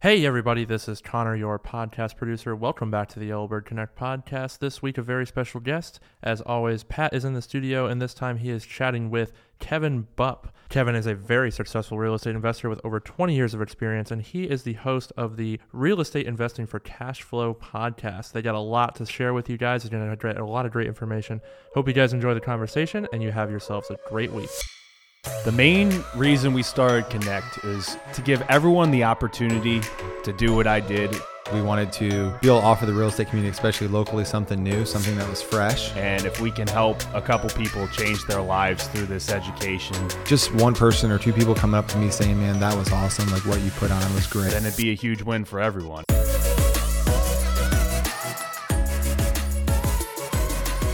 Hey, everybody, this is Connor, your podcast producer. Welcome back to the Yellowbird Connect podcast. This week, a very special guest. As always, Pat is in the studio, and this time he is chatting with Kevin Bupp. Kevin is a very successful real estate investor with over 20 years of experience, and he is the host of the Real Estate Investing for Cash Flow podcast. They got a lot to share with you guys, They're going and a lot of great information. Hope you guys enjoy the conversation, and you have yourselves a great week. The main reason we started Connect is to give everyone the opportunity to do what I did. We wanted to be able to offer the real estate community, especially locally, something new, something that was fresh. And if we can help a couple people change their lives through this education, just one person or two people coming up to me saying, Man, that was awesome. Like what you put on was great. Then it'd be a huge win for everyone.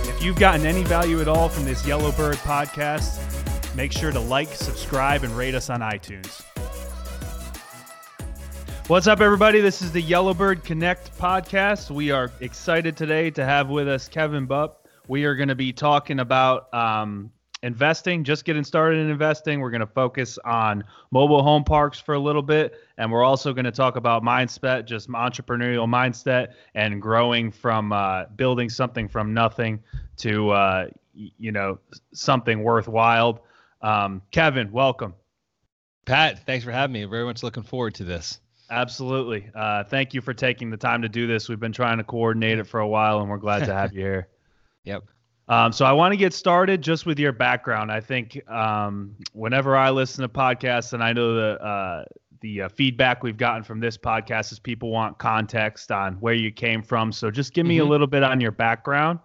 If you've gotten any value at all from this Yellowbird podcast, Make sure to like, subscribe, and rate us on iTunes. What's up, everybody? This is the Yellowbird Connect podcast. We are excited today to have with us Kevin Bupp. We are going to be talking about um, investing, just getting started in investing. We're going to focus on mobile home parks for a little bit. And we're also going to talk about mindset, just entrepreneurial mindset, and growing from uh, building something from nothing to, uh, you know, something worthwhile. Um, Kevin, welcome. Pat, thanks for having me. Very much looking forward to this. Absolutely. Uh, thank you for taking the time to do this. We've been trying to coordinate it for a while, and we're glad to have you here. Yep. Um, so I want to get started just with your background. I think um, whenever I listen to podcasts, and I know the uh, the uh, feedback we've gotten from this podcast is people want context on where you came from. So just give me mm-hmm. a little bit on your background,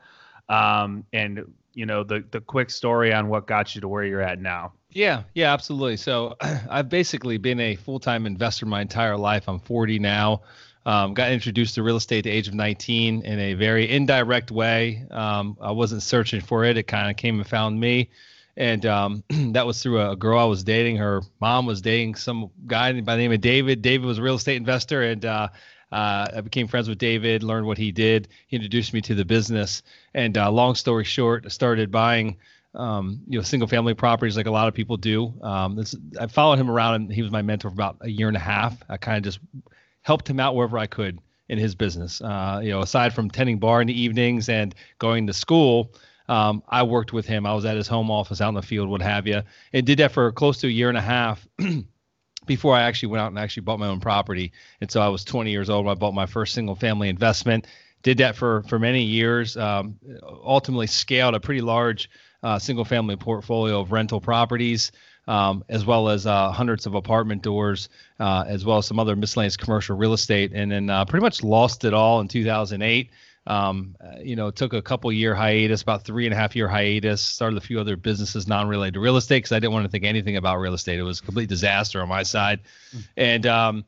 um, and you know the the quick story on what got you to where you're at now. Yeah, yeah, absolutely. So I've basically been a full time investor my entire life. I'm 40 now. Um, got introduced to real estate at the age of 19 in a very indirect way. Um, I wasn't searching for it; it kind of came and found me. And um, that was through a girl I was dating. Her mom was dating some guy by the name of David. David was a real estate investor, and uh, uh, I became friends with David, learned what he did. He introduced me to the business. And uh, long story short, I started buying, um, you know, single family properties like a lot of people do. Um, this, I followed him around, and he was my mentor for about a year and a half. I kind of just helped him out wherever I could in his business. Uh, you know, aside from tending bar in the evenings and going to school. Um, I worked with him. I was at his home office out in the field, what have you, and did that for close to a year and a half. before I actually went out and actually bought my own property. And so I was 20 years old when I bought my first single family investment. Did that for for many years. Um, ultimately scaled a pretty large uh, single family portfolio of rental properties. Um, as well as uh, hundreds of apartment doors, uh, as well as some other miscellaneous commercial real estate, and then uh, pretty much lost it all in 2008. Um, uh, you know, took a couple year hiatus, about three and a half year hiatus. Started a few other businesses non-related to real estate because I didn't want to think anything about real estate. It was a complete disaster on my side, mm. and um,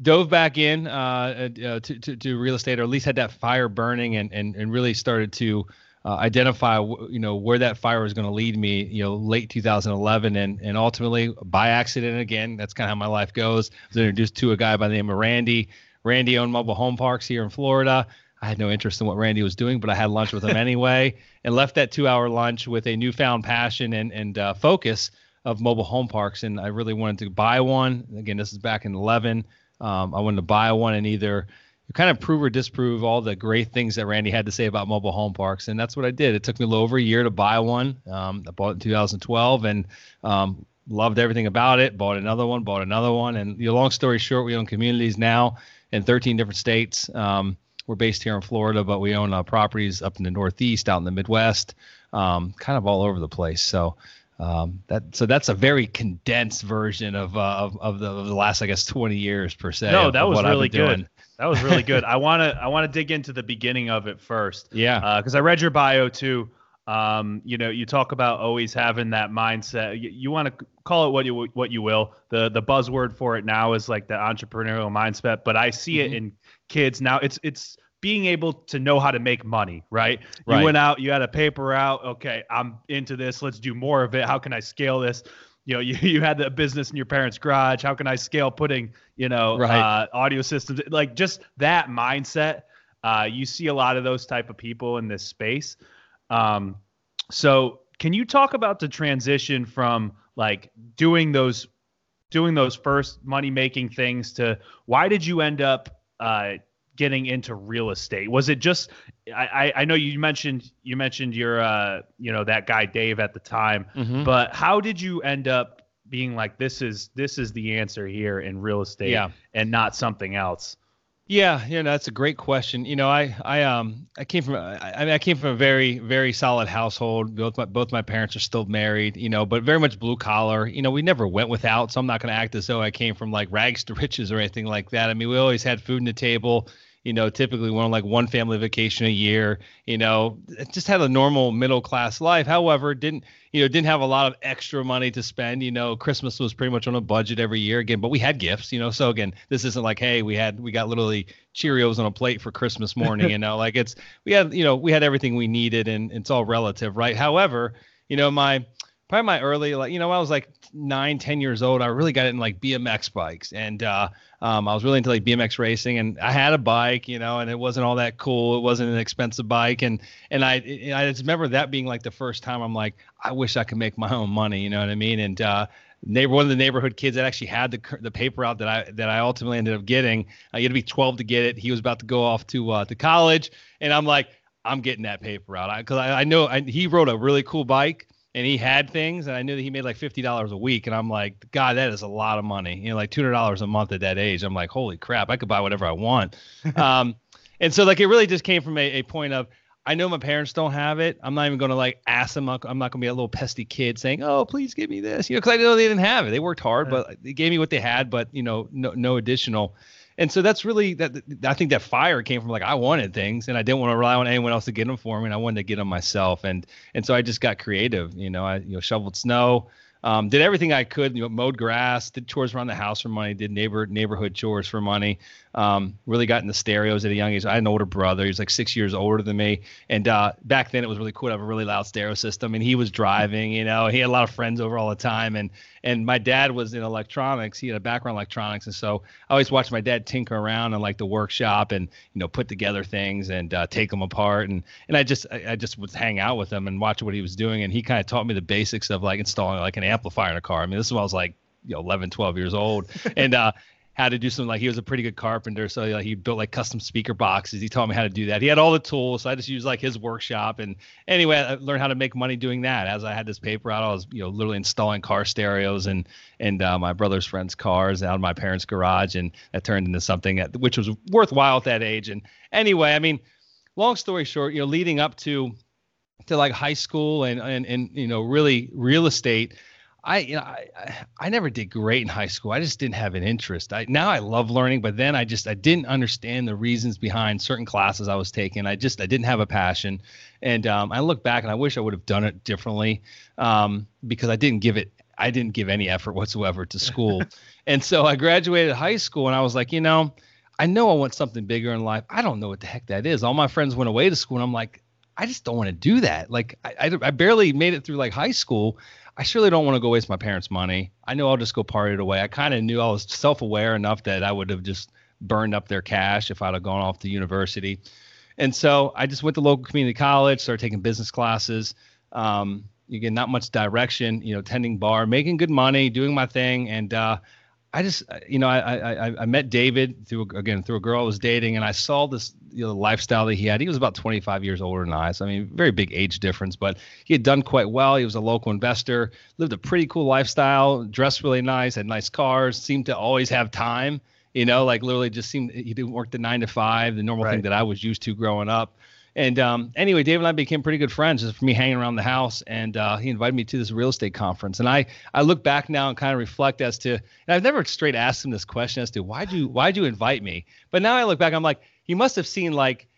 dove back in uh, uh, to, to, to real estate, or at least had that fire burning, and and and really started to. Uh, identify you know where that fire was going to lead me you know late 2011 and and ultimately by accident again that's kind of how my life goes I was introduced to a guy by the name of Randy Randy owned mobile home parks here in Florida I had no interest in what Randy was doing, but I had lunch with him anyway, and left that two-hour lunch with a newfound passion and and uh, focus of mobile home parks. And I really wanted to buy one. Again, this is back in 11. Um, I wanted to buy one and either kind of prove or disprove all the great things that Randy had to say about mobile home parks, and that's what I did. It took me a little over a year to buy one. Um, I bought it in 2012 and um, loved everything about it. Bought another one, bought another one, and you know, long story short, we own communities now in 13 different states. Um, we're based here in Florida, but we own uh, properties up in the Northeast, out in the Midwest, um, kind of all over the place. So um, that so that's a very condensed version of uh, of, of the, of, the, last, I guess, 20 years per se. No, that was really good. Doing. That was really good. I want to I want to dig into the beginning of it first. Yeah. Because uh, I read your bio too. Um, you know, you talk about always having that mindset. You, you want to call it what you what you will. The the buzzword for it now is like the entrepreneurial mindset, but I see mm-hmm. it in kids now. It's it's being able to know how to make money, right? right? You went out, you had a paper out. Okay, I'm into this. Let's do more of it. How can I scale this? You know, you, you had the business in your parents' garage. How can I scale putting, you know, right. uh, audio systems? Like just that mindset. Uh, you see a lot of those type of people in this space. Um, so can you talk about the transition from like doing those doing those first money making things to why did you end up uh, getting into real estate? Was it just I, I know you mentioned you mentioned your uh, you know that guy Dave at the time, Mhm. but how did you end up being like this is this is the answer here in real estate Yeah. and not something else? Yeah, yeah, no, that's a great question. You know, I, I, um, I came from, I, I mean, I came from a very, very solid household. Both my, both my parents are still married. You know, but very much blue collar. You know, we never went without, so I'm not going to act as though I came from like rags to riches or anything like that. I mean, we always had food on the table. You know, typically went on like one family vacation a year. You know, just had a normal middle class life. However, didn't you know didn't have a lot of extra money to spend. You know, Christmas was pretty much on a budget every year again, but we had gifts. You know, so again, this isn't like hey, we had we got literally Cheerios on a plate for Christmas morning. You know, like it's we had you know we had everything we needed, and it's all relative, right? However, you know my probably my early like you know I was like nine ten years old I really got into like BMX bikes. And uh, um, I was really into like BMX racing. And I had a bike you know and it wasn't all that cool. It wasn't an expensive bike. And and I I just remember that being like the first time I'm like I wish I could make my own money you know what I mean? And uh, neighbor one of the neighborhood kids that actually had the the paper out that I that I ultimately ended up getting uh, you had to be 12 to get it. He was about to go off to uh, to college. And I'm like I'm getting that paper out. Because I, I know I, he rode a really cool bike and he had things and I knew that he made like fifty dollars a week and I'm like, God, that is a lot of money. You know, like two hundred dollars a month at that age. I'm like, holy crap, I could buy whatever I want. um, and so like it really just came from a, a point of I know my parents don't have it. I'm not even going to like ask them. I'm not going to be a little pesty kid saying, "Oh, please give me this," you know, because I know they didn't have it. They worked hard, but they gave me what they had, but you know, no no additional. And so that's really that. I think that fire came from like I wanted things, and I didn't want to rely on anyone else to get them for me, and I wanted to get them myself. And and so I just got creative. You know, I you know shoveled snow, um, did everything I could. You know, mowed grass, did chores around the house for money, did neighbor neighborhood chores for money. Um, really got into stereos at a young age. I had an older brother. He was like six years older than me, and uh, back then it was really cool to have a really loud stereo system. And he was driving. You know, he had a lot of friends over all the time, and and my dad was in electronics. He had a background in electronics, and so I always watched my dad tinker around in like the workshop and you know put together things and uh, take them apart. And and I just I, I just would hang out with him and watch what he was doing. And he kind of taught me the basics of like installing like an amplifier in a car. I mean, this is when I was like you know 11, 12 years old, and uh, how to do something like he was a pretty good carpenter, so like, he built like custom speaker boxes. He taught me how to do that. He had all the tools, so I just used like his workshop. And anyway, I learned how to make money doing that. As I had this paper out, I was you know literally installing car stereos and and uh, my brother's friends' cars out of my parents' garage, and that turned into something that, which was worthwhile at that age. And anyway, I mean, long story short, you know, leading up to to like high school and and and you know really real estate. I you know I, I never did great in high school. I just didn't have an interest. I now I love learning, but then I just I didn't understand the reasons behind certain classes I was taking. I just I didn't have a passion, and um, I look back and I wish I would have done it differently um, because I didn't give it I didn't give any effort whatsoever to school, and so I graduated high school and I was like, you know, I know I want something bigger in life. I don't know what the heck that is. All my friends went away to school, and I'm like, I just don't want to do that. Like I, I, I barely made it through like high school. I surely don't want to go waste my parents' money. I know I'll just go party it away. I kind of knew I was self-aware enough that I would have just burned up their cash if I'd have gone off to university. And so I just went to local community college, started taking business classes. Um, again, not much direction, you know, tending bar, making good money, doing my thing. And uh, I just, uh, you know, I, I I met David through again through a girl I was dating, and I saw this you know lifestyle that he had. He was about 25 years older than I, so I mean, very big age difference, but he had done quite well. He was a local investor, lived a pretty cool lifestyle, dressed really nice, had nice cars, seemed to always have time. You know, like literally just seemed he didn't work the nine to five, the normal thing that I was used to growing up. And um, anyway, Dave and I became pretty good friends just for me hanging around the house. And uh, he invited me to this real estate conference. And I I look back now and kind of reflect as to, and I've never straight asked him this question as to why'd you why'd you invite me? But now I look back, I'm like, he must have seen like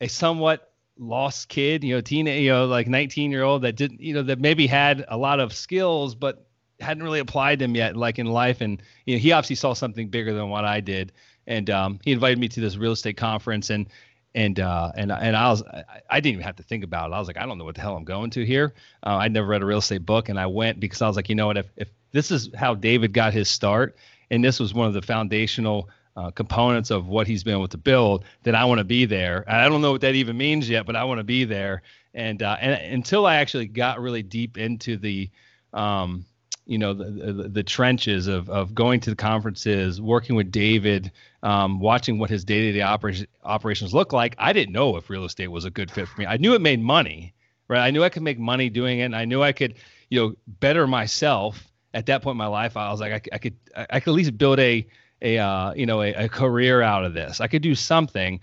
a somewhat lost kid, you know, teen, you know, like 19 year old that didn't, you know, that maybe had a lot of skills, but hadn't really applied them yet, like in life. And you know, he obviously saw something bigger than what I did. And um, he invited me to this real estate conference, and and uh, and and I was I, didn't even have to think about it. I was like, I don't know what the hell I'm going to here. Uh, I'd never read a real estate book, and I went because I was like, you know what? If if this is how David got his start, and this was one of the foundational uh, components of what he's been able to build, then I want to be there. I don't know what that even means yet, but I want to be there. And uh, and until I actually got really deep into the um, you know the, the, the trenches of of going to the conferences, working with David, um, watching what his day to day operations look like. I didn't know if real estate was a good fit for me. I knew it made money, right? I knew I could make money doing it. And I knew I could, you know, better myself. At that point in my life, I was like, I, I could I could at least build a a uh, you know a, a career out of this. I could do something.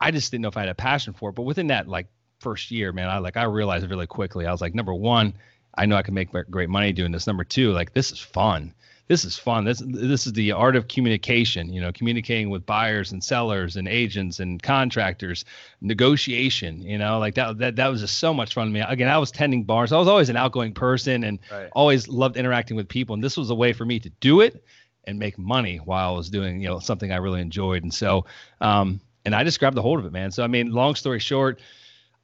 I just didn't know if I had a passion for it. But within that like first year, man, I like I realized really quickly. I was like, number one, I know I can make great money doing this. Number two, like this is fun. This is fun. This this is the art of communication. You know, communicating with buyers and sellers and agents and contractors, negotiation. You know, like that that that was just so much fun to me. Again, I was tending bars. I was always an outgoing person and right. always loved interacting with people. And this was a way for me to do it and make money while I was doing you know something I really enjoyed. And so, um, and I just grabbed the hold of it, man. So I mean, long story short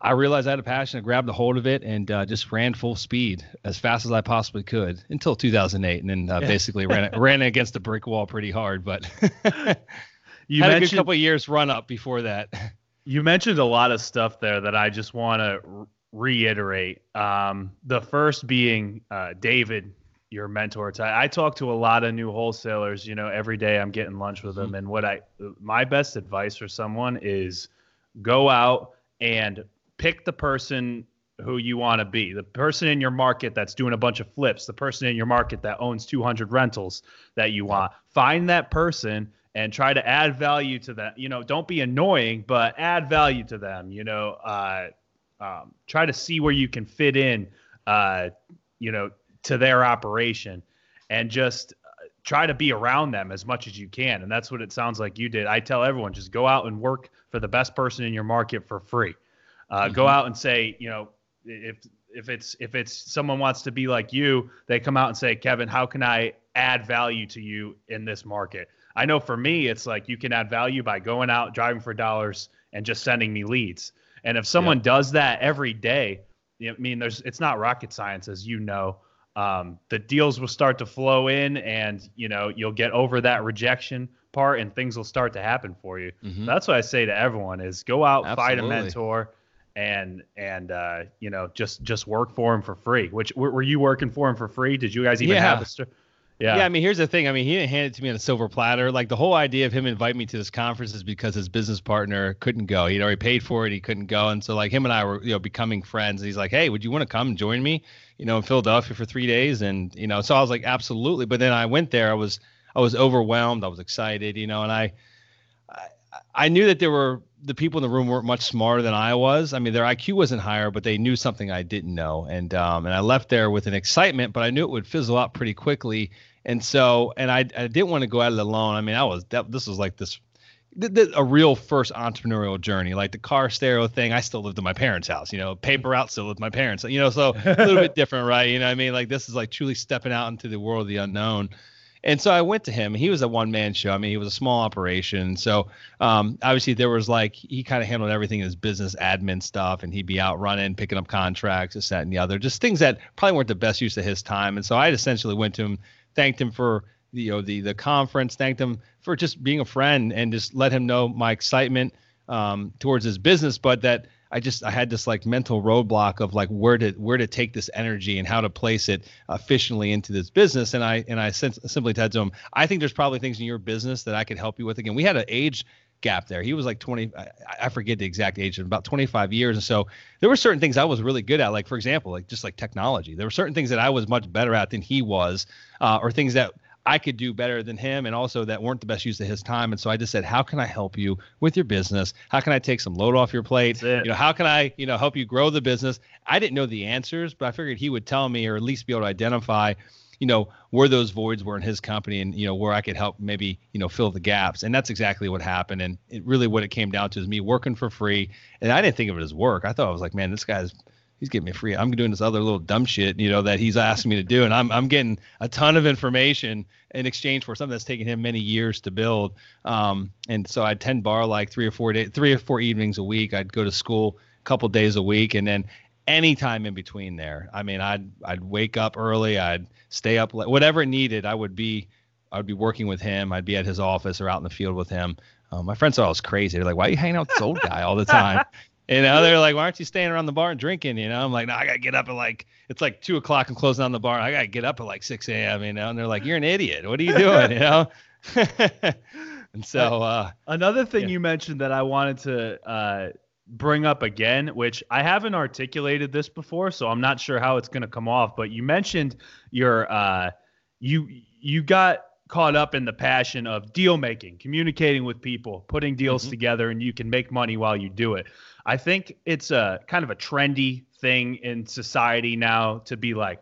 I realized I had a passion. I grabbed a hold of it and uh, just ran full speed as fast as I possibly could until 2008, and then uh, yeah. basically ran ran against the brick wall pretty hard. But you had a good couple years run up before that. You mentioned a lot of stuff there that I just want to r- reiterate. Um, the first being uh, David, your mentor. I, I talk to a lot of new wholesalers. You know, every day I'm getting lunch with them, mm-hmm. and what I my best advice for someone is go out and pick the person who you want to be. The person in your market that's doing a bunch of flips the person in your market that owns 200 rentals that you want. Find that person and try to add value to them you know don't be annoying but add value to them you know uh, um, try to see where you can fit in uh, you know to their operation and just uh, try to be around them as much as you can. And that's what it sounds like you did. I tell everyone just go out and work for the best person in your market for free uh, mm-hmm. Go out and say, you know, if if it's if it's someone wants to be like you, they come out and say, Kevin, how can I add value to you in this market? I know for me, it's like you can add value by going out, driving for dollars, and just sending me leads. And if someone does that every day, I mean, there's it's not rocket science, as you know. Um, the deals will start to flow in, and you know you'll get over that rejection part, and things will start to happen for you. Mm-hmm. That's what I say to everyone: is go out, Absolutely. find a mentor, and and uh, you know just just work for him for free. Which were, were you working for him for free? Did you guys even yeah. have a? St- yeah. Yeah. I mean, here's the thing. I mean, he didn't hand it to me on a silver platter. Like the whole idea of him inviting me to this conference is because his business partner couldn't go. He'd already paid for it. He couldn't go. And so like him and I were, you know, becoming friends. And he's like, Hey, would you want to come and join me, you know, in Philadelphia for three days? And, you know, so I was like, absolutely. But then I went there. I was, I was overwhelmed. I was excited, you know, and I, I, knew that there were the people in the room weren't much smarter than I was. I mean, their IQ wasn't higher, but they knew something I didn't know, and um, and I left there with an excitement, but I knew it would fizzle out pretty quickly. And so, and I, I didn't want to go at it alone. I mean, I was that, this was like this a real first entrepreneurial journey like the car stereo thing i still lived in my parents house you know paper out still with my parents you know so a little bit different right you know i mean like this is like truly stepping out into the world of the unknown and so I went to him. He was a one man show. I mean, he was a small operation. So um, obviously there was like he kind of handled everything his business admin stuff, and he'd be out running, picking up contracts, this, that, and the other, just things that probably weren't the best use of his time. And so I essentially went to him, thanked him for you know the the conference, thanked him for just being a friend, and just let him know my excitement um, towards his business, but that I just I had this like mental roadblock of like where to where to take this energy and how to place it efficiently into this business. And I and I simply said to him, I think there's probably things in your business that I could help you with. Again, we had an age gap there. He was like 20, I, forget the exact age, of about 25 years. And so there were certain things I was really good at, like for example, like just like technology. There were certain things that I was much better at than he was, uh, or things that I could do better than him and also that weren't the best use of his time. And so I just said, how can I help you with your business? How can I take some load off your plate? You know, how can I, you know, help you grow the business? I didn't know the answers, but I figured he would tell me or at least be able to identify, you know, where those voids were in his company and, you know, where I could help maybe, you know, fill the gaps. And that's exactly what happened. And it really what it came down to is me working for free. And I didn't think of it as work. I thought I was like, man, this guy's he's getting me free. I'm doing this other little dumb shit, you know, that he's asking me to do, and I'm I'm getting a ton of information in exchange for something that's taken him many years to build. Um, and so I'd tend bar like three or four days, three or four evenings a week. I'd go to school a couple days a week, and then anytime in between there. I mean, I'd I'd wake up early, I'd stay up, whatever it needed. I would be I'd be working with him. I'd be at his office or out in the field with him. Um, my friends thought I was crazy. They're like, "Why are you hanging out with this old guy all the time?" You know, they're like, why aren't you staying around the bar and drinking? You know, I'm like, no, I gotta get up at like it's like two o'clock and closing down the bar. I gotta get up at like six a.m. You know, and they're like, you're an idiot. What are you doing? You know. and so uh, another thing yeah. you mentioned that I wanted to uh, bring up again, which I haven't articulated this before, so I'm not sure how it's going to come off. But you mentioned your uh, you you got caught up in the passion of deal making, communicating with people, putting deals mm-hmm. together, and you can make money while you do it. I think it's a kind of a trendy thing in society now to be like,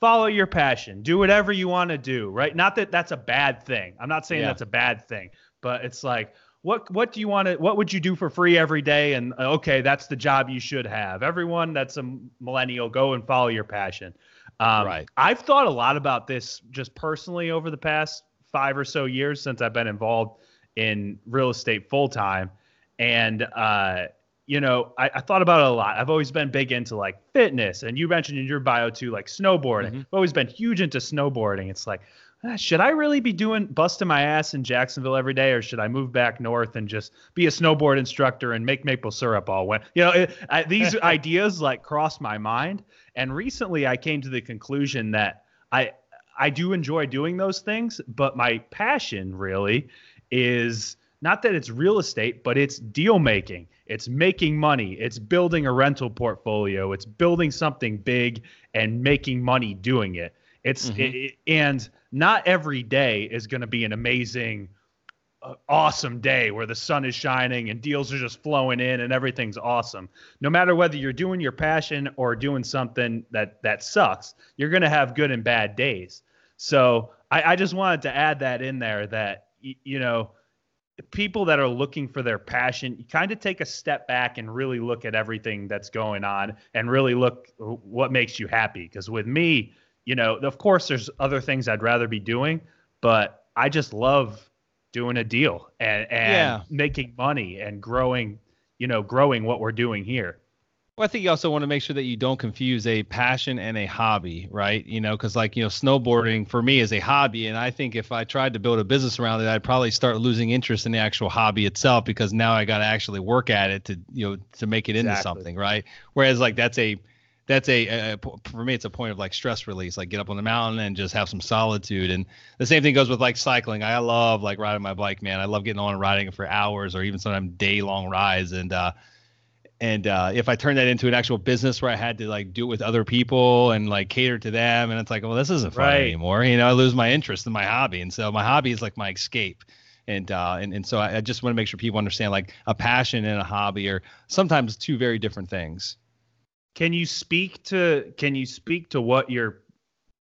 follow your passion, do whatever you want to do, right? Not that that's a bad thing. I'm not saying yeah. that's a bad thing, but it's like, what what do you want to what would you do for free every day and uh, okay that's the job you should have everyone that's a millennial go and follow your passion um, right i've thought a lot about this just personally over the past five or so years since i've been involved in real estate full time and uh, you know, I, I, thought about it a lot. I've always been big into like fitness, and you mentioned in your bio too, like snowboarding. Mm-hmm. I've always been huge into snowboarding. It's like, ah, should I really be doing busting my ass in Jacksonville every day, or should I move back north and just be a snowboard instructor and make maple syrup all when? You know, it, I, these ideas like crossed my mind. And recently, I came to the conclusion that I I do enjoy doing those things, but my passion really is not that it's real estate, but it's deal making. It's making money. It's building a rental portfolio. It's building something big and making money doing it. It's mm-hmm. it, and not every day is going to be an amazing uh, awesome day where the sun is shining and deals are just flowing in and everything's awesome. No matter whether you're doing your passion or doing something that that sucks, you're going to have good and bad days. So I, I just wanted to add that in there that you know people that are looking for their passion, you kind of take a step back and really look at everything that's going on and really look what makes you happy. Because with me, you know, of course, there's other things I'd rather be doing, but I just love doing a deal and, and yeah. making money and growing, you know, growing what we're doing here. Well, I think you also want to make sure that you don't confuse a passion and a hobby, right? You know, because like you know, snowboarding for me is a hobby, and I think if I tried to build a business around it, I'd probably start losing interest in the actual hobby itself because now I got to actually work at it to you know to make it exactly. into something, right? Whereas like that's a that's a, a, for me it's a point of like stress release like get up on the mountain and just have some solitude and the same thing goes with like cycling i love like riding my bike man i love getting on and riding for hours or even sometimes day long rides and uh and uh, if I turned that into an actual business where I had to like do it with other people and like cater to them, and it's like, well, this isn't fun right. anymore. You know, I lose my interest in my hobby, and so my hobby is like my escape. And uh, and and so I, I just want to make sure people understand like a passion and a hobby are sometimes two very different things. Can you speak to Can you speak to what your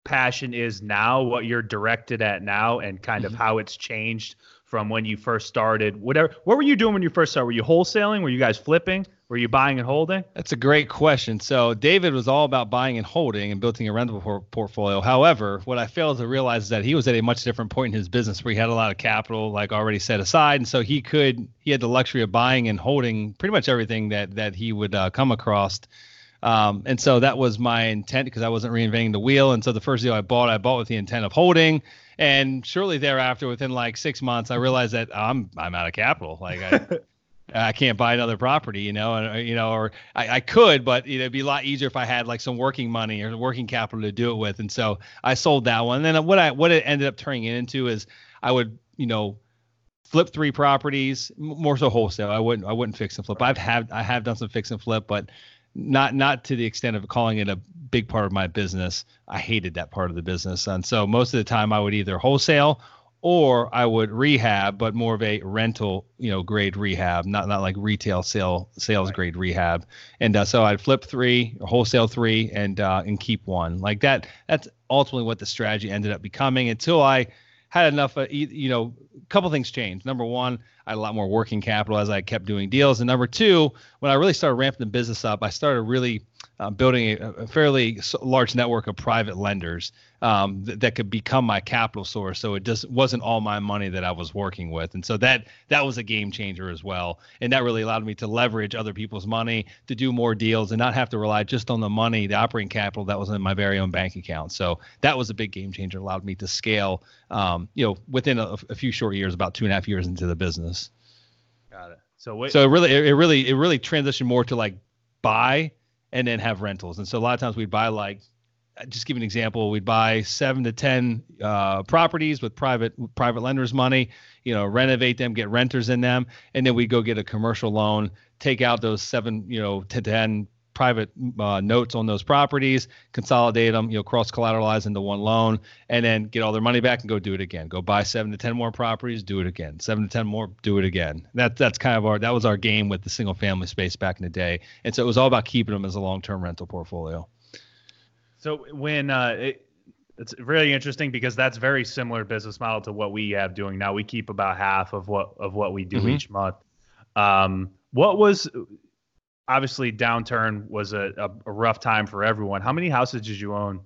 passion is now, what you're directed at now, and kind mm-hmm. of how it's changed from when you first started? Whatever. What were you doing when you first started? Were you wholesaling? Were you guys flipping? Were you buying and holding? That's a great question. So David was all about buying and holding and building a rental por- portfolio. However, what I failed to realize is that he was at a much different point in his business where he had a lot of capital like already set aside, and so he could he had the luxury of buying and holding pretty much everything that that he would uh, come across. Um, and so that was my intent because I wasn't reinventing the wheel. And so the first deal I bought, I bought with the intent of holding. And shortly thereafter, within like six months, I realized that I'm I'm out of capital. Like I, I can't buy another property, you know, and uh, you know, or I, I could, but you know, it'd be a lot easier if I had like some working money or working capital to do it with. And so I sold that one. And then what I what it ended up turning it into is I would, you know, flip three properties, more so wholesale. I wouldn't I wouldn't fix and flip. I've had I have done some fix and flip, but not not to the extent of calling it a big part of my business. I hated that part of the business. And so most of the time I would either wholesale or I would rehab, but more of a rental, you know, grade rehab, not not like retail sale sales right. grade rehab. And uh, so I'd flip three, wholesale three, and uh, and keep one like that. That's ultimately what the strategy ended up becoming until I had enough. Uh, you know, a couple things changed. Number one, I had a lot more working capital as I kept doing deals, and number two, when I really started ramping the business up, I started really uh, building a, a, fairly large network of private lenders um, th- that could become my capital source. So it just wasn't all my money that I was working with, and so that that was a game changer as well. And that really allowed me to leverage other people's money to do more deals and not have to rely just on the money, the operating capital that was in my very own bank account. So that was a big game changer. Allowed me to scale, um, you know, within a, a few short years, about two and a half years into the business. Got it. So what, So it really, it really, it really transitioned more to like buy and then have rentals. And so a lot of times we'd buy like, uh, just give an example, we'd buy seven to ten uh, properties with private private lenders' money. You know, renovate them, get renters in them, and then we'd go get a commercial loan, take out those seven, you know, to ten private uh, notes on those properties, consolidate them, you know, cross collateralize into one loan, and then get all their money back and go do it again. Go buy seven to ten more properties, do it again. Seven to ten more, do it again. That that's kind of our that was our game with the single family space back in the day, and so it was all about keeping them as a long term rental portfolio. So when uh, it, it's really interesting because that's very similar business model to what we have doing now. We keep about half of what of what we do Mhm. each month. Um, what was obviously downturn was a, a, a rough time for everyone. How many houses did you own?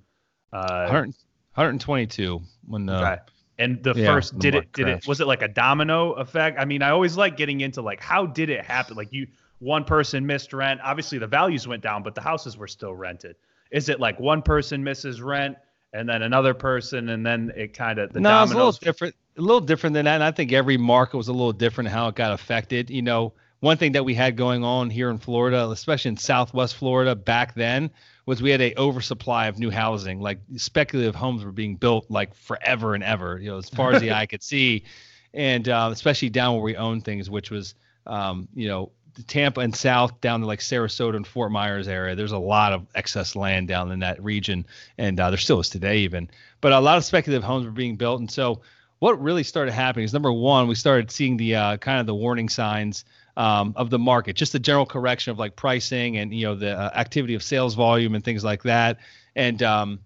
Uh, 100, 122 when the okay. And the yeah, first the did it market did it was it like a domino effect? I mean, I always like getting into like how did it happen? Like you one person missed rent. Obviously the values went down, but the houses were still rented. Is it like one person misses rent and then another person and then it kind of the no, it's a little different. A little different than that. And I think every market was a little different how it got affected. You know, one thing that we had going on here in Florida, especially in Southwest Florida back then, was we had a oversupply of new housing. Like speculative homes were being built like forever and ever. You know, as far as the eye could see, and uh, especially down where we own things, which was, um, you know. Tampa and South down to like Sarasota and Fort Myers area. There's a lot of excess land down in that region, and uh, there still is today even. But a lot of speculative homes were being built, and so what really started happening is number one, we started seeing the uh, kind of the warning signs um, of the market, just the general correction of like pricing and you know the uh, activity of sales volume and things like that. And um,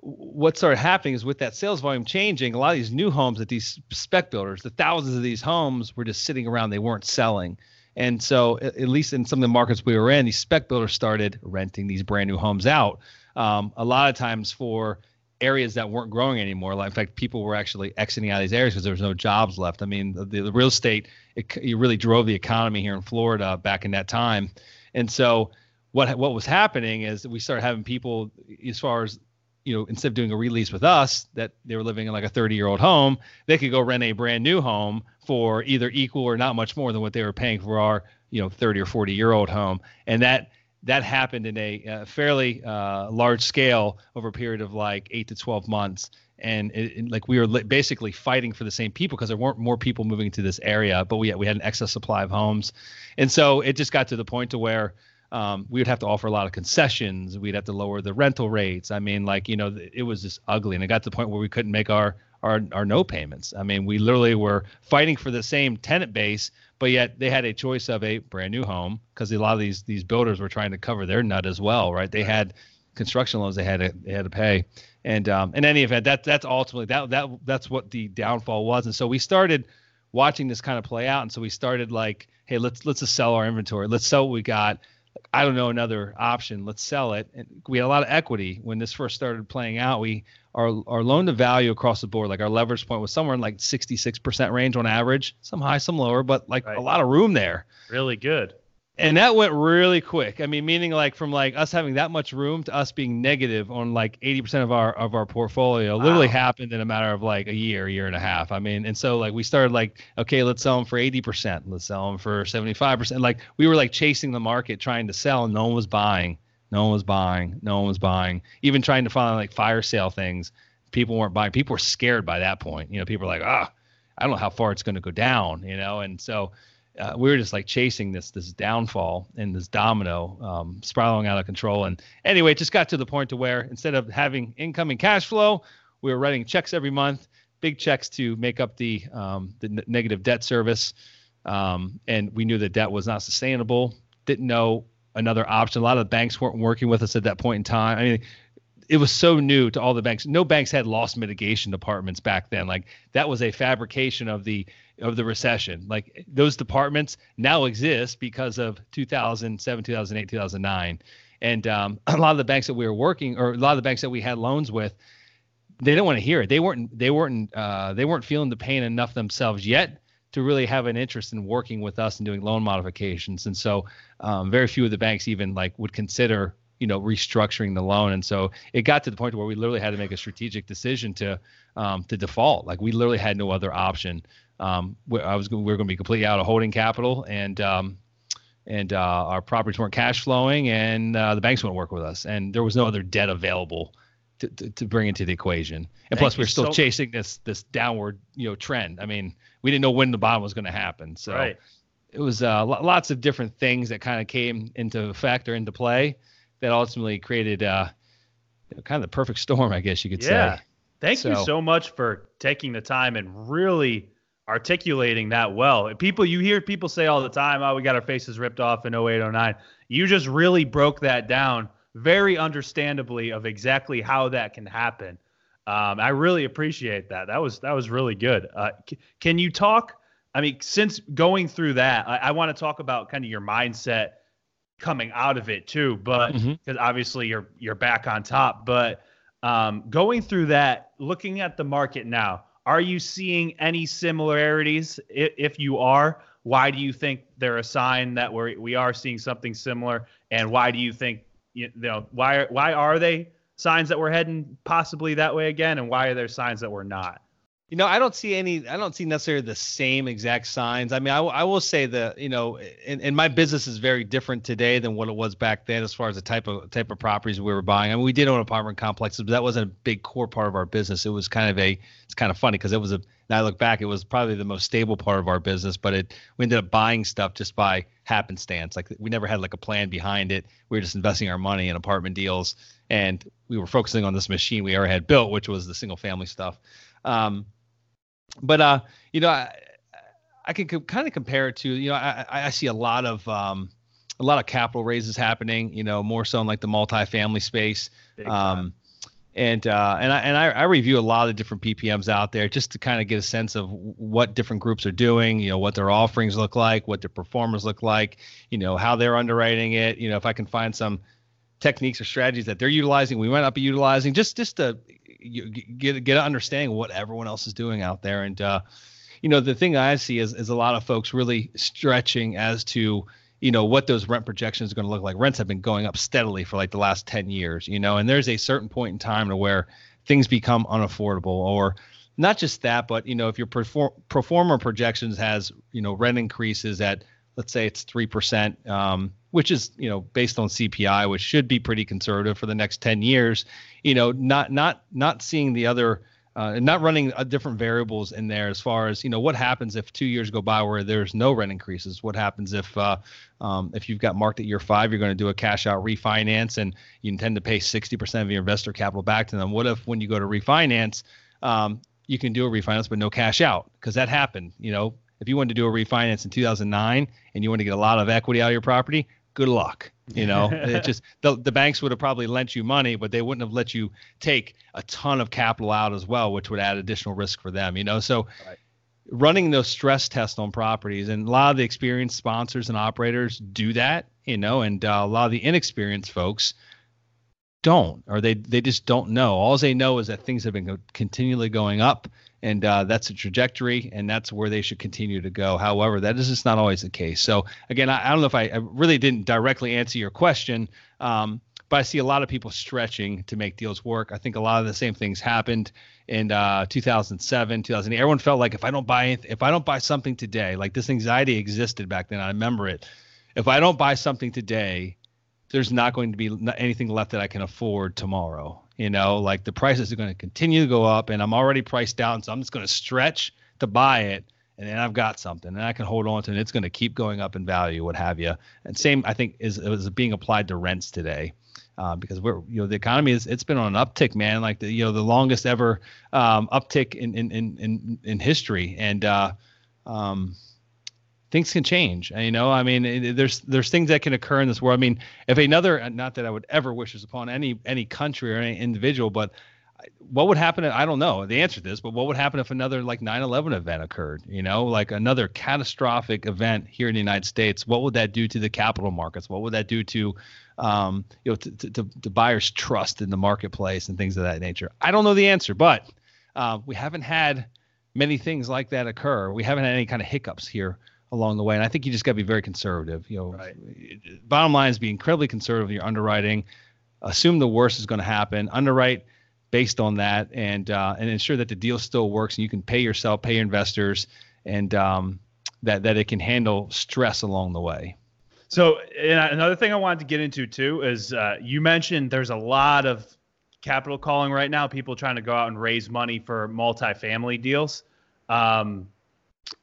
what started happening is with that sales volume changing, a lot of these new homes that these spec builders, the thousands of these homes were just sitting around, they weren't selling. And so, at least in some of the markets we were in, these spec builders started renting these brand new homes out. Um, a lot of times for areas that weren't growing anymore. Like, in fact, people were actually exiting out of these areas because there was no jobs left. I mean, the, the real estate it, it really drove the economy here in Florida back in that time. And so, what what was happening is we started having people, as far as you know, instead of doing a release with us, that they were living in like a 30 year old home, they could go rent a brand new home for either equal or not much more than what they were paying for our, you know, 30 or 40 year old home. And that that happened in a uh, fairly uh, large scale over a period of like eight to 12 months. And it, it- like we were li- basically fighting for the same people because there weren't more people moving to this area, but we we had an excess supply of homes, and so it just got to the point to where um, we would have to offer a lot of concessions. We'd have to lower the rental rates. I mean, like you know, it was just ugly, and it got to the point where we couldn't make our our our no payments. I mean, we literally were fighting for the same tenant base, but yet they had a choice of a brand new home because a lot of these these builders were trying to cover their nut as well, right? They had construction loans they had to they had to pay, and um, in any event, that that's ultimately that that that's what the downfall was, and so we started watching this kind of play out, and so we started like, hey, let's let's just sell our inventory, let's sell what we got. I don't know another option. Let's sell it. And we had a lot of equity when this first started playing out. We our our loan to value across the board, like our leverage point was somewhere in like 66% range on average, some high, some lower, but like Right. a lot of room there. really good. And that went really quick. I mean, meaning like from like us having that much room to us being negative on like 80% of our of our portfolio literally happened in a matter of like a year, year and a half. I mean, and so like we started like, okay, let's sell them for 80%, let's sell them for 75%. Like we were like chasing the market trying to sell and no one was buying. No one was buying. No one was buying. Even trying to find like fire sale things, people weren't buying. People were scared by that point. You know, people were like, ah, I don't know how far it's going to go down, you know? And so uh, we were just like chasing this this downfall and this domino um, spiraling out of control. And anyway, it just got to the point to where instead of having incoming cash flow, we were writing checks every month, big checks to make up the um, the n- negative debt service. Um, and we knew that debt was not sustainable. Didn't know another option. A lot of the banks weren't working with us at that point in time. I mean, it was so new to all the banks. No banks had loss mitigation departments back then. Like that was a fabrication of the of the recession. Like those departments now exist because of 2007, 2008, 2009. And um, a lot of the banks that we were working, or a lot of the banks that we had loans with, they didn't want to hear it. They weren't they weren't uh, they weren't feeling the pain enough themselves yet to really have an interest in working with us and doing loan modifications. And so um, very few of the banks even like would consider you know, restructuring the loan. And so it got to the point where we literally had to make a strategic decision to um, to default. Like we literally had no other option. Um, I was we were going to be completely out of holding capital, and um, and uh, our properties weren't cash flowing, and uh, the banks wouldn't work with us, and there was no other debt available to, to, to bring into the equation. And Thank plus, we are still so- chasing this this downward you know trend. I mean, we didn't know when the bomb was going to happen, so right. it was uh, lots of different things that kind of came into effect or into play that ultimately created uh, kind of the perfect storm, I guess you could Yeah. say. Thank you So- so much for taking the time and really articulating that well. People, you hear people say all the time, oh, we got our faces ripped off in 08, 09. You just really broke that down very understandably of exactly how that can happen. Um, I really appreciate that. That was that was really good. Uh, c- can you talk? I mean, since going through that, I, I want to talk about kind of your mindset coming out of it too. But because obviously you're you're back on top. But um, going through that, looking at the market now, are you seeing any similarities? If, if you are, why do you think they're a sign that we're we are seeing something similar? And why do you think you know why why are they signs that we're heading possibly that way again? And why are there signs that we're not? You know, I don't see any. I don't see necessarily the same exact signs. I mean, I, will say that you know, and, and my business is very different today than what it was back then, as far as the type of type of properties we were buying. I mean, we did own apartment complexes, but that wasn't a big core part of our business. It was kind of a. It's kind of funny because it was a. Now I look back, it was probably the most stable part of our business, but it we ended up buying stuff just by happenstance. Like we never had like a plan behind it. We were just investing our money in apartment deals, and we were focusing on this machine we already had built, which was the single family stuff. Um, but uh, you know, I, I can co- kind of compare it to you know, I, I see a lot of um, a lot of capital raises happening. You know, more so in like the multifamily space. Um, and uh, and I and I, I review a lot of different PPMs out there just to kind of get a sense of what different groups are doing. You know, what their offerings look like, what their pro formas look like. You know, how they're underwriting it. You know, if I can find some techniques or strategies that they're utilizing, we might not be utilizing, just just to get get an understanding of what everyone else is doing out there. And uh, you know, the thing I see is is a lot of folks really stretching as to you know what those rent projections are going to look like. Rents have been going up steadily for like the last 10 years, you know, and there's a certain point in time to where things become unaffordable or not just that, but you know, if your perform pro forma projections has, you know, rent increases at let's say it's 3%, um, which is, you know, based on CPI, which should be pretty conservative for the next 10 years, you know, not not not seeing the other uh, and not running uh, different variables in there as far as you know what happens if two years go by where there's no rent increases? What happens if uh, um, if you've got marked at year five you're going to do a cash out refinance and you intend to pay 60% of your investor capital back to them? What if when you go to refinance um, you can do a refinance but no cash out? Because that happened you know? If you wanted to do a refinance in 2009 and you want to get a lot of equity out of your property good luck you know? It just the, the banks would have probably lent you money but they wouldn't have let you take a ton of capital out as well which would add additional risk for them you know? So Right. running those stress tests on properties and a lot of the experienced sponsors and operators do that you know? And uh, a lot of the inexperienced folks don't or they they just don't know. All they know is that things have been continually going up and uh, that's a trajectory and that's where they should continue to go. However that is just not always the case. So again i, I don't know if I, I really didn't directly answer your question um, but i see a lot of people stretching to make deals work. I think a lot of the same things happened in uh, 2007 2008 everyone felt like if i don't buy anyth- if i don't buy something today like this anxiety existed back then i remember it. If i don't buy something today there's not going to be anything left that I can afford tomorrow. You know, like the prices are going to continue to go up, and I'm already priced out, and so I'm just going to stretch to buy it, and then I've got something, and I can hold on to, it, and it's going to keep going up in value, what have you. And same, I think, is is being applied to rents today. Uh, because we're you know the economy is it's been on an uptick man like the you know the longest ever um, uptick in in in in, in history and uh, um, things can change. You know, I mean, there's there's things that can occur in this world. I mean, if another, not that I would ever wish this upon any any country or any individual, but what would happen? If, I don't know the answer to this, but what would happen if another like 9/11 event occurred? You know, like another catastrophic event here in the United States. What would that do to the capital markets? What would that do to um, you know, to, to, to buyers' trust in the marketplace and things of that nature? I don't know the answer, but uh, we haven't had many things like that occur. We haven't had any kind of hiccups here along the way, and I think you just got to be very conservative. You know, Right. bottom line is be incredibly conservative in your underwriting. assume the worst is going to happen, underwrite based on that, and uh, and ensure that the deal still works and you can pay yourself, pay your investors, and um, that that it can handle stress along the way. So another thing I wanted to get into too is uh, you mentioned there's a lot of capital calling right now. People trying to go out and raise money for multifamily deals. Um,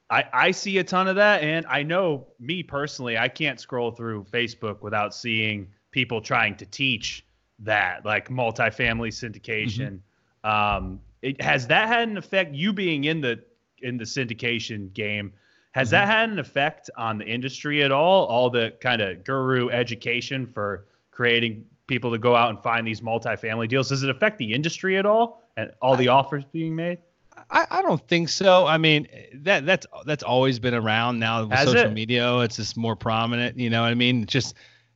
I, I see a ton of that, and I know me personally, I can't scroll through Facebook without seeing people trying to teach that, like multifamily syndication. Mm-hmm. Um, it, has that had an effect? You being in the in the syndication game, has mm-hmm. that had an effect on the industry at all? All the kind of guru education for creating people to go out and find these multifamily deals. Does it affect the industry at all and all the offers being made? I, I don't think so. I mean, that that's that's always been around. Now with Has social it? media, it's just more prominent. You know what I mean? Just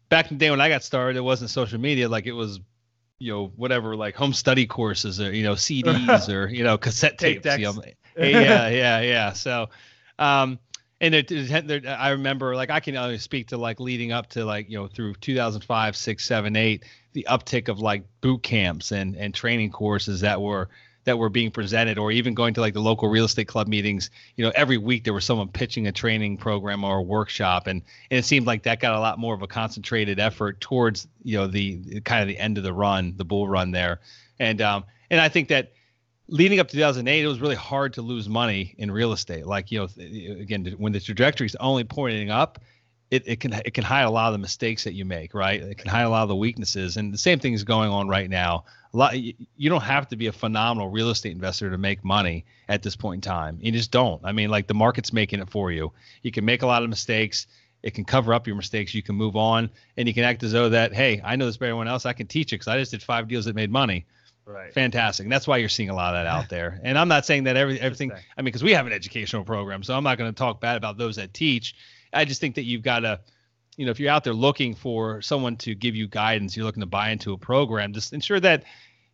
back in the day when I got started, it wasn't social media like it was, you know, whatever like home study courses or you know CDs or you know cassette tapes. You know? yeah, yeah, yeah. So, um, and it, it, I remember like I can only speak to like leading up to like you know through 2005, six, seven, eight, the uptick of like boot camps and and training courses that were that were being presented or even going to like the local real estate club meetings you know every week there was someone pitching a training program or a workshop and, and it seemed like that got a lot more of a concentrated effort towards you know the kind of the end of the run the bull run there. And um and i think that leading up to 2008 it was really hard to lose money in real estate. Like you know again when the trajectory is only pointing up it, it can it can hide a lot of the mistakes that you make, right? It can hide a lot of the weaknesses, and the same thing is going on right now. A lot you don't have to be a phenomenal real estate investor to make money at this point in time. You just don't. I mean, like the market's making it for you. You can make a lot of mistakes. It can cover up your mistakes. You can move on, and you can act as though that hey, I know this better than anyone else. I can teach it because I just did five deals that made money. Right. Fantastic. And that's why you're seeing a lot of that out there. And I'm not saying that every everything. I mean, because we have an educational program, so I'm not going to talk bad about those that teach I just think that you've got to, you know, if you're out there looking for someone to give you guidance, you're looking to buy into a program, just ensure that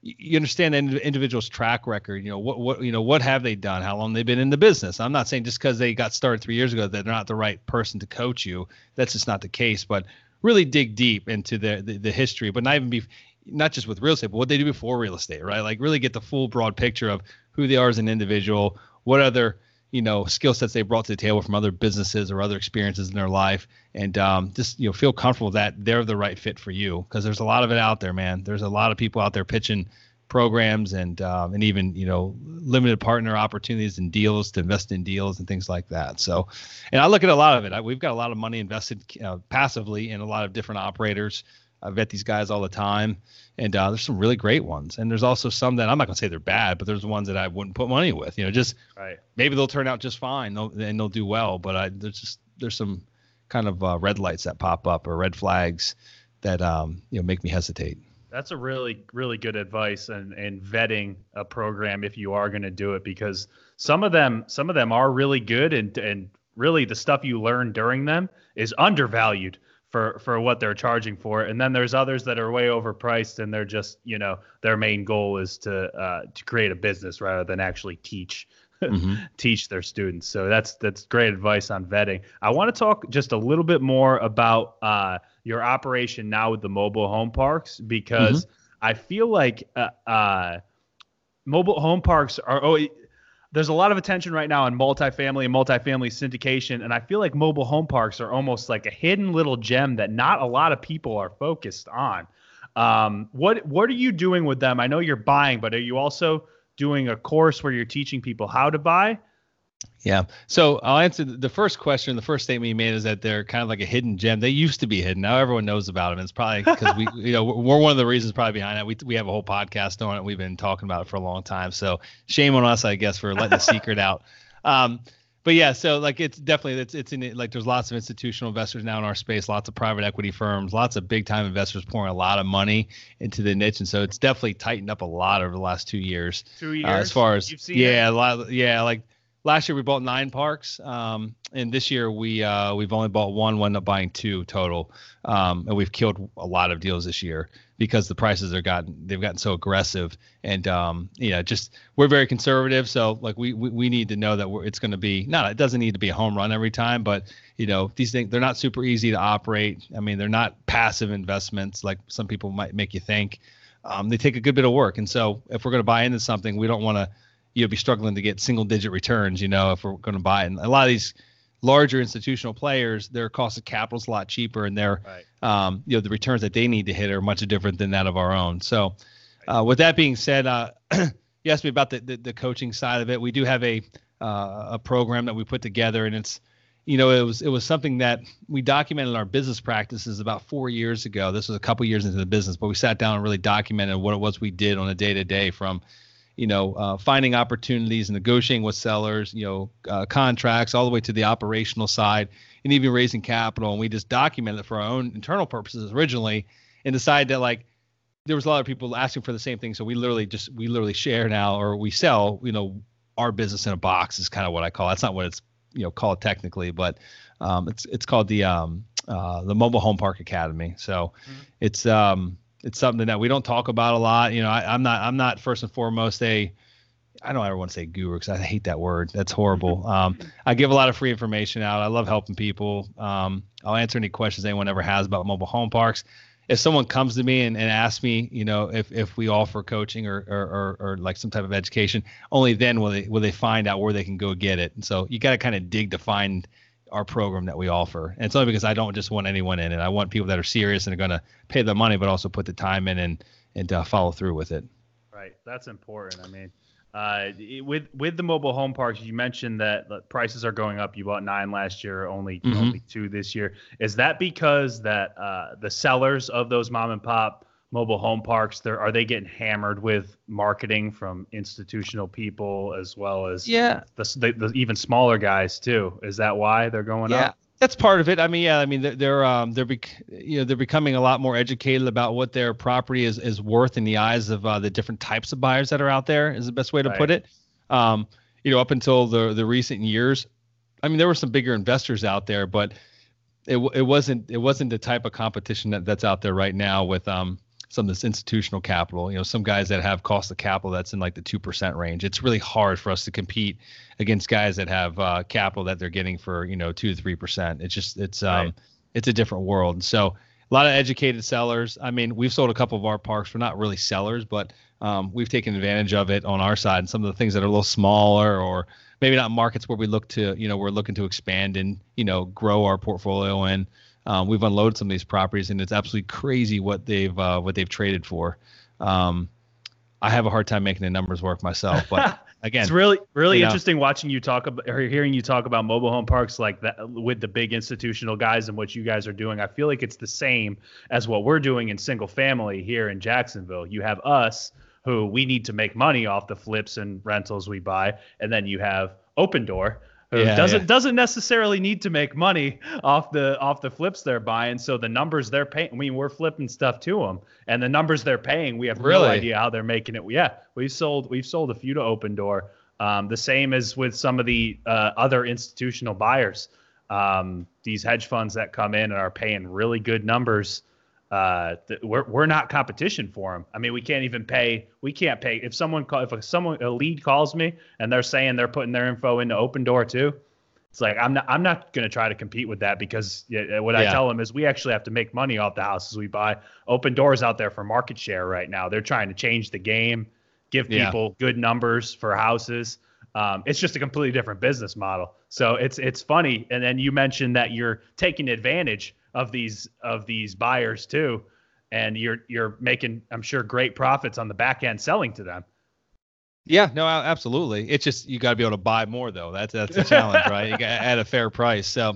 you understand the individual's track record. You know what what you know what have they done? How long they've been in the business? I'm not saying just because they got started three years ago that they're not the right person to coach you. That's just not the case. But really dig deep into the the, the history, but not even be not just with real estate, but what they do before real estate, right? Like really get the full broad picture of who they are as an individual, what other you know skill sets they brought to the table from other businesses or other experiences in their life. And um, just you know feel comfortable that they're the right fit for you. Because there's a lot of it out there man. There's a lot of people out there pitching programs and um, and even you know limited partner opportunities and deals to invest in deals and things like that. So and i look at a lot of it. I, we've got a lot of money invested uh, passively in a lot of different operators. I vet these guys all the time, and uh, there's some really great ones. And there's also some that I'm not gonna say they're bad, but there's ones that I wouldn't put money with. You know, just right. maybe they'll turn out just fine, they'll, and they'll do well. But I, there's just there's some kind of uh, red lights that pop up or red flags that um, you know make me hesitate. That's a really really good advice and and vetting a program if you are going to do it because some of them some of them are really good and and really the stuff you learn during them is undervalued for for what they're charging for it. And then there's others that are way overpriced and they're just, you know, their main goal is to uh, to create a business rather than actually teach mm-hmm. teach their students. So that's that's great advice on vetting. I want to talk just a little bit more about uh, your operation now with the mobile home parks because mm-hmm. I feel like uh, uh, mobile home parks are oh there's a lot of attention right now on multifamily and multifamily syndication, and I feel like mobile home parks are almost like a hidden little gem that not a lot of people are focused on. Um, what what are you doing with them? I know you're buying, but are you also doing a course where you're teaching people how to buy? Yeah. So I'll answer the first question. The first statement you made is that they're kind of like a hidden gem. They used to be hidden. Now everyone knows about them. It's probably because we, you know, we're one of the reasons probably behind that. We we have a whole podcast on it. We've been talking about it for a long time. So shame on us, I guess, for letting the secret out. Um, but yeah, so like it's definitely it's it's in like there's lots of institutional investors now in our space, lots of private equity firms, lots of big time investors pouring a lot of money into the niche, and so it's definitely tightened up a lot over the last two years. Two years. Uh, as far as yeah, it? a lot. Of, yeah, like last year we bought nine parks, um, and this year we uh, we've only bought one. Wound up buying two total, um, and we've killed a lot of deals this year. because the prices are gotten they've gotten so aggressive and um you know just we're very conservative so like we we, we need to know that it's going to be not it doesn't need to be a home run every time but you know these things they're not super easy to operate i mean they're not passive investments like some people might make you think um, they take a good bit of work and so if we're going to buy into something we don't want to you know be struggling to get single digit returns you know if we're going to buy it and a lot of these larger institutional players, their cost of capital is a lot cheaper, and their right. um, you know the returns that they need to hit are much different than that of our own. So, uh, with that being said, uh, you asked me about the, the, the coaching side of it. We do have a uh, a program that we put together, and it's you know it was it was something that we documented in our business practices about four years ago. This was a couple years into the business, but we sat down and really documented what it was we did on a day to day from you know, uh, finding opportunities, negotiating with sellers, you know, uh, contracts, all the way to the operational side, and even raising capital. And we just documented it for our own internal purposes originally, and decided that like there was a lot of people asking for the same thing. So we literally just we literally share now, or we sell, you know, our business in a box is kind of what I call. It. That's not what it's you know called technically, but um, it's it's called the um, uh, the Mobile Home Park Academy. So mm-hmm. it's um, it's something that we don't talk about a lot. You know, I, am not I'm not first and foremost a I don't ever want to say guru because I hate that word. That's horrible. Um, I give a lot of free information out. I love helping people. Um, I'll answer any questions anyone ever has about mobile home parks. If someone comes to me and, and asks me, you know, if, if we offer coaching or, or, or, or like some type of education, only then will they will they find out where they can go get it. And so you got to kind of dig to find our program that we offer. And it's only because I don't just want anyone in it. I want people that are serious and are going to pay the money, but also put the time in and and uh, follow through with it. Right, that's important. I mean, uh, with with the mobile home parks, you mentioned that the prices are going up. You bought nine last year, only mm-hmm. only two this year. Is that because that uh, the sellers of those mom and pop mobile home parks there are they getting hammered with marketing from institutional people as well as yeah the, the, the even smaller guys too is that why they're going yeah. up that's part of it. I mean, yeah, I mean they're, they're um they're bec- you know they're becoming a lot more educated about what their property is is worth in the eyes of uh, the different types of buyers that are out there. Is the best way to right. put it. Um, you know, up until the the recent years, I mean, there were some bigger investors out there, but it it wasn't it wasn't the type of competition that that's out there right now with um some of this institutional capital. You know, some guys that have cost of capital that's in like the two percent range. It's really hard for us to compete against guys that have uh, capital that they're getting for you know two to three percent. It's just it's um right. it's a different world. So a lot of educated sellers. I mean, we've sold a couple of our parks. We're not really sellers, but um, we've taken advantage of it on our side. And some of the things that are a little smaller or maybe not markets where we look to, you know, we're looking to expand and you know grow our portfolio in. Um, we've unloaded some of these properties, and it's absolutely crazy what they've uh, what they've traded for. Um, I have a hard time making the numbers work myself, but again, it's really really interesting know. watching you talk about or hearing you talk about mobile home parks like that with the big institutional guys and what you guys are doing. I feel like it's the same as what we're doing in single family here in Jacksonville. You have us who we need to make money off the flips and rentals we buy, and then you have Opendoor who yeah, doesn't yeah. doesn't necessarily need to make money off the off the flips they're buying. So the numbers they're paying, I mean, we're flipping stuff to them, and the numbers they're paying, we have really? no idea how they're making it. Yeah, we've sold we've sold a few to Opendoor. Um, the same as with some of the uh, other institutional buyers. Um, these hedge funds that come in and are paying really good numbers uh, th- we're we're not competition for them. I mean, we can't even pay. We can't pay if someone call, if a, someone a lead calls me and they're saying they're putting their info into Opendoor too. It's like I'm not I'm not going to try to compete with that because yeah, what I tell them is we actually have to make money off the houses we buy. Opendoor's out there for market share right now. They're trying to change the game, give people yeah. good numbers for houses. Um, it's just a completely different business model. So it's it's funny. And then you mentioned that you're taking advantage of these of these buyers too, and you're you're making I'm sure great profits on the back end selling to them. Yeah, no, absolutely. It's just you got to be able to buy more though. That's that's the challenge, right? You got at a fair price. So,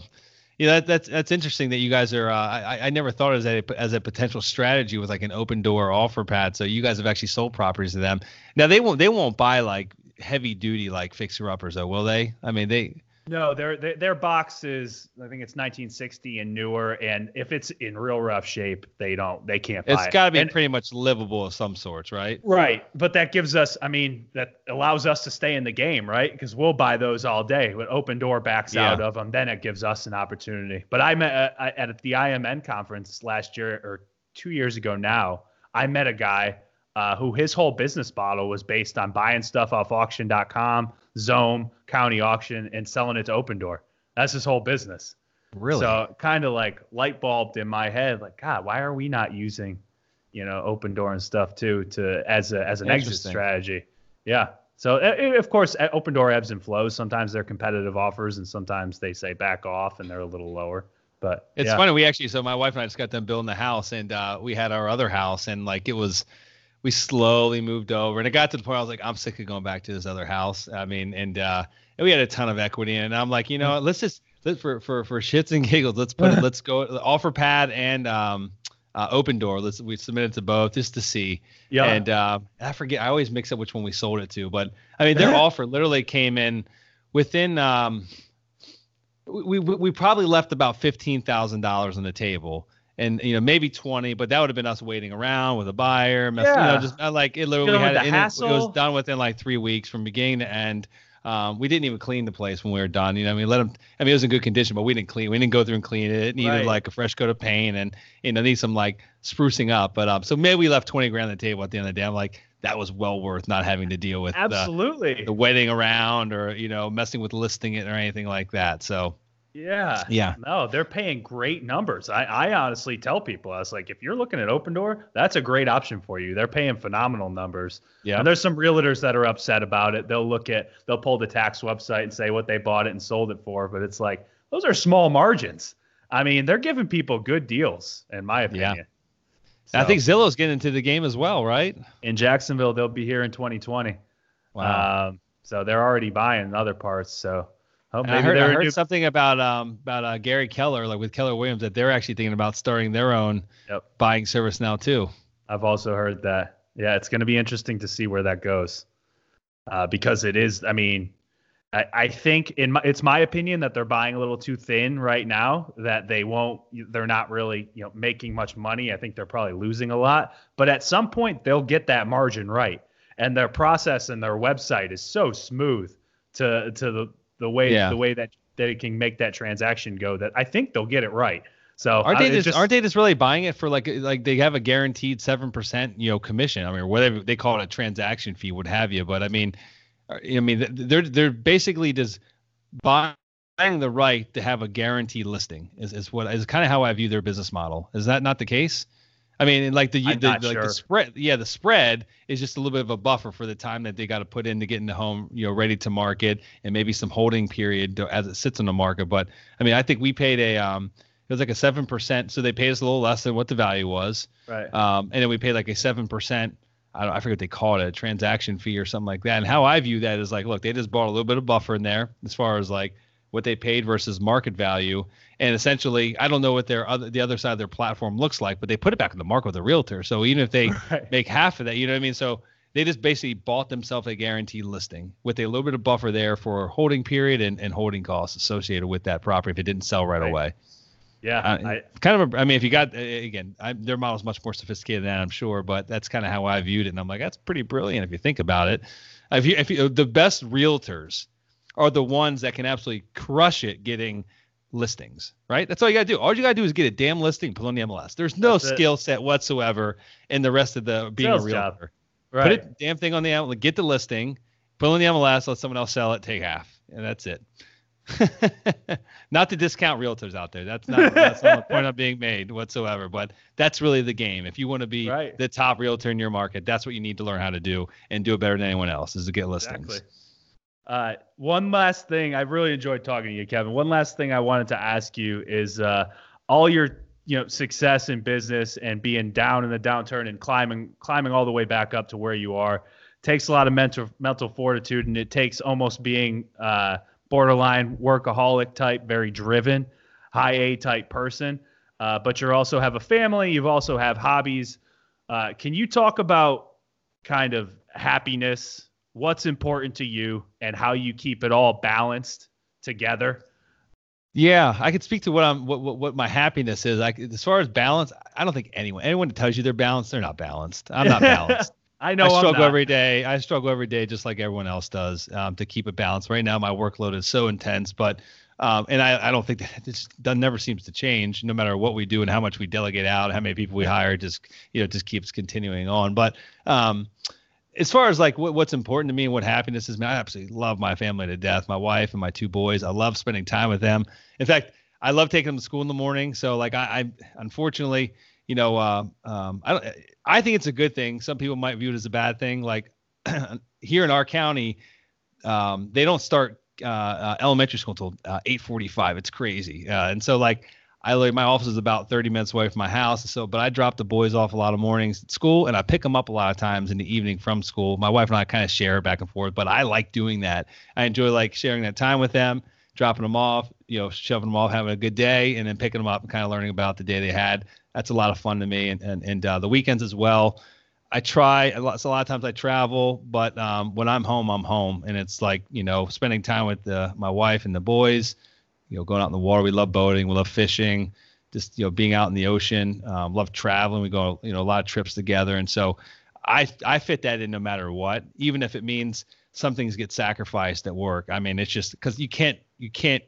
yeah, that, that's that's interesting that you guys are. Uh, I I never thought as a as a potential strategy with like an Opendoor offer pad. So you guys have actually sold properties to them. Now they won't they won't buy like heavy duty like fixer uppers though, will they? I mean they no, their, their their box is I think it's 1960 and newer, and if it's in real rough shape, they don't they can't. It's got to be and, pretty much livable of some sorts, right? Right, but that gives us, I mean, that allows us to stay in the game, right? Because we'll buy those all day. When Opendoor backs yeah. out of them, then it gives us an opportunity. But I met uh, at the IMN conference last year or two years ago now. I met a guy uh, who his whole business model was based on buying stuff off auction.com, Xome, County Auction, and selling it to Opendoor. That's his whole business. Really? So kind of like light bulbed in my head, like God, why are we not using, you know, Opendoor and stuff too to as a as an exit strategy? Yeah. So uh, uh, of course, uh, Opendoor ebbs and flows. Sometimes they're competitive offers, and sometimes they say back off and they're a little lower. But It's yeah. funny. We actually, so my wife and I just got done building the house, and uh, we had our other house, and like it was, we slowly moved over, and it got to the point I was like, I'm sick of going back to this other house. I mean, and uh, and we had a ton of equity in it. And I'm like, you know, what, let's just let for for for shits and giggles, let's put it, let's go Offerpad and um, uh, Opendoor. Let's we submitted to both just to see. Yeah. And uh, I forget, I always mix up which one we sold it to, but I mean, their offer literally came in within. Um, we, we we probably left about fifteen thousand dollars on the table, and you know maybe twenty, but that would have been us waiting around with a buyer. Mess, You know, just like it literally had it, it, was done within like three weeks from beginning to end. Um, we didn't even clean the place when we were done. You know, I mean, let them. I mean, it was in good condition, but we didn't clean. We didn't go through and clean it. It needed Right. like a fresh coat of paint, and you know, need some like sprucing up. But um, so maybe we left twenty grand on the table at the end of the day. I'm like, that was well worth not having to deal with Absolutely. the waiting around or you know messing with listing it or anything like that. So Yeah. Yeah. No, they're paying great numbers. I, I honestly tell people, I was like, if you're looking at Opendoor, that's a great option for you. They're paying phenomenal numbers. Yeah. And there's some realtors that are upset about it. They'll look at, they'll pull the tax website and say what they bought it and sold it for. But it's like, those are small margins. I mean, they're giving people good deals, in my opinion. Yeah. opinion. I think Zillow's getting into the game as well, right? in Jacksonville, they'll be here in 2020. Um, so they're already buying other parts. So oh, And maybe I heard, I heard something about um about uh, Gary Keller, like with Keller Williams, that they're actually thinking about starting their own Yep. buying service now too. I've also heard that. Yeah, it's going to be interesting to see where that goes, uh, because it is. I mean, I, I think in my, it's my opinion that they're buying a little too thin right now. That they won't. They're not really, you know, making much money. I think they're probably losing a lot. But at some point, they'll get that margin right, and their process and their website is so smooth to to the the way Yeah. the way that they can make that transaction go. That I think they'll get it right. So Aren't I- they it's just, aren't they just really buying it for like like they have a guaranteed seven percent you know commission? I mean, whatever they call it a transaction fee, what have you. But I mean, uh, I mean they're they're basically just buying the right to have a guaranteed listing is, is what is kind of how I view their business model. Is that not the case? I mean, like the, the like sure. the spread, yeah, the spread is just a little bit of a buffer for the time that they got to put in to get in the home, you know, ready to market, and maybe some holding period to, as it sits on the market. But I mean, I think we paid a um, it was like a seven percent, so they paid us a little less than what the value was, right. um, and then we paid like a seven percent. I don't, I forget what they call it, a transaction fee or something like that. And how I view that is like, look, they just bought a little bit of buffer in there as far as like what they paid versus market value. And essentially, I don't know what their other the other side of their platform looks like, but they put it back in the market with a realtor. So even if they Right. make half of that, you know what I mean? So they just basically bought themselves a guaranteed listing with a little bit of buffer there for holding period and, and holding costs associated with that property if it didn't sell right, Right. away. Yeah. Uh, I, kind of, a, I mean, if you got again, I, their model is much more sophisticated than that, I'm sure, but that's kind of how I viewed it, and I'm like, that's pretty brilliant if you think about it. If you, if you, the best realtors are the ones that can absolutely crush it getting listings, right? That's all you got to do. All you got to do is get a damn listing, put on the MLS. There's no That's it. skill set whatsoever in the rest of the being Sales a job. realtor. right. Put it damn thing on the MLS, get the listing, put it on the MLS, let someone else sell it, take half, and that's it. not to discount realtors out there. That's not that's not the point I'm being made whatsoever. But that's really the game. If you want to be Right. the top realtor in your market, that's what you need to learn how to do and do it better than anyone else is to get listings. Exactly. Uh, one last thing, I really enjoyed talking to you, Kevin. One last thing I wanted to ask you is uh, all your you know success in business and being down in the downturn and climbing climbing all the way back up to where you are takes a lot of mental mental fortitude and it takes almost being uh, borderline workaholic type, very driven, high A type person. Uh, but you also have a family. You've also have hobbies. Uh, can you talk about kind of happiness, what's important to you, and how you keep it all balanced together? Yeah, I could speak to what I'm what what, what my happiness is. Like as far as balance, I don't think anyone anyone that tells you they're balanced, they're not balanced. I'm not balanced. I know I I'm struggle every day. I struggle every day, just like everyone else does, um, to keep it balanced. Right now, my workload is so intense, but um, and I, I don't think that this never seems to change no matter what we do and how much we delegate out, how many people we hire, just you know just keeps continuing on. But um, as far as like what, what's important to me and what happiness is, man, I absolutely love my family to death. My wife and my two boys. I love spending time with them. In fact, I love taking them to school in the morning. So like I, I unfortunately, you know, uh, um, I don't. I think it's a good thing. Some people might view it as a bad thing. Like here in our county, um, they don't start uh, uh, elementary school until uh, 8:45. It's crazy. Uh, and so like I like my office is about 30 minutes away from my house. So, but I drop the boys off a lot of mornings at school, and I pick them up a lot of times in the evening from school. My wife and I kind of share back and forth, but I like doing that. I enjoy like sharing that time with them, dropping them off, you know, shoving them off, having a good day, and then picking them up and kind of learning about the day they had. That's a lot of fun to me, and and and uh, the weekends as well. I try a lot. So a lot of times I travel, but um, when I'm home, I'm home, and it's like you know spending time with the, my wife and the boys you know, going out in the water. We love boating. We love fishing. Just you know, being out in the ocean. Um, love traveling. We go you know a lot of trips together, and so I I fit that in no matter what, even if it means some things get sacrificed at work. I mean, it's just because you can't you can't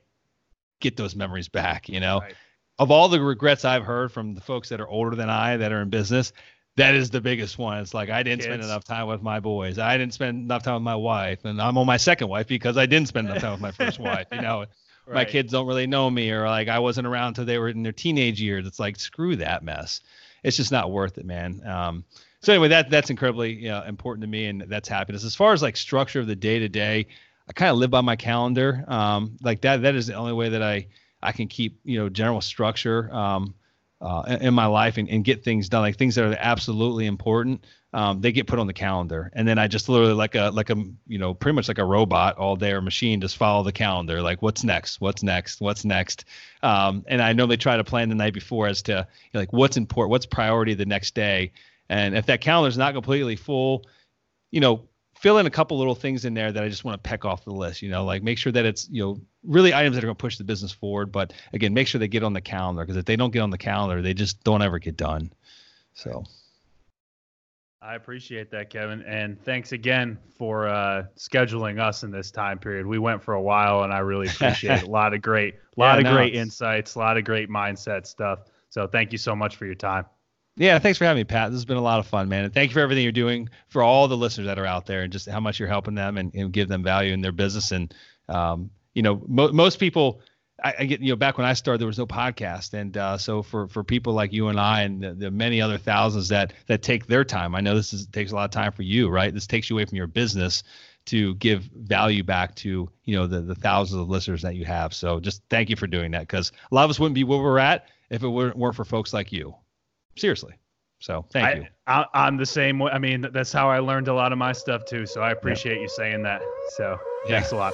get those memories back. You know, right. of all the regrets I've heard from the folks that are older than I that are in business, that is the biggest one. It's like I didn't Kids. spend enough time with my boys. I didn't spend enough time with my wife, and I'm on my second wife because I didn't spend enough time with my first wife. You know, right. my kids don't really know me or like I wasn't around until they were in their teenage years. It's like screw that mess. It's just not worth it, man. Um, so anyway, that that's incredibly you know, important to me, and that's happiness. As far as like structure of the day to day, I kind of live by my calendar. Um, like that that is the only way that I I can keep you know general structure. Um, uh, in my life and, and get things done, like things that are absolutely important, um, they get put on the calendar. And then I just literally like a like a you know pretty much like a robot all day or machine just follow the calendar. Like what's next? What's next? What's next? Um, and I normally try to plan the night before as to you know, like what's important, what's priority the next day. And if that calendar is not completely full, you know, fill in a couple little things in there that I just want to peck off the list. You know, like make sure that it's you know really items that are going to push the business forward. But again, make sure they get on the calendar because if they don't get on the calendar, they just don't ever get done. So. I appreciate that, Kevin, and thanks again for uh, scheduling us in this time period. We went for a while, and I really appreciate it. A lot of great, a lot yeah, of no, great insights, a lot of great mindset stuff. So thank you so much for your time. Yeah, thanks for having me, Pat. This has been a lot of fun, man. And thank you for everything you're doing for all the listeners that are out there and just how much you're helping them and, and give them value in their business. And, um, you know, mo- most people, I, I, get, you know, back when I started, there was no podcast. And uh, so for, for people like you and I and the, the, many other thousands that, that take their time, I know this is, takes a lot of time for you, right? This takes you away from your business to give value back to, you know, the, the thousands of listeners that you have. So just thank you for doing that because a lot of us wouldn't be where we're at if it weren't, weren't for folks like you. Seriously. So thank I, you. I, am the same way. I mean, that's how I learned a lot of my stuff too. So I appreciate you saying that. So yeah. thanks a lot.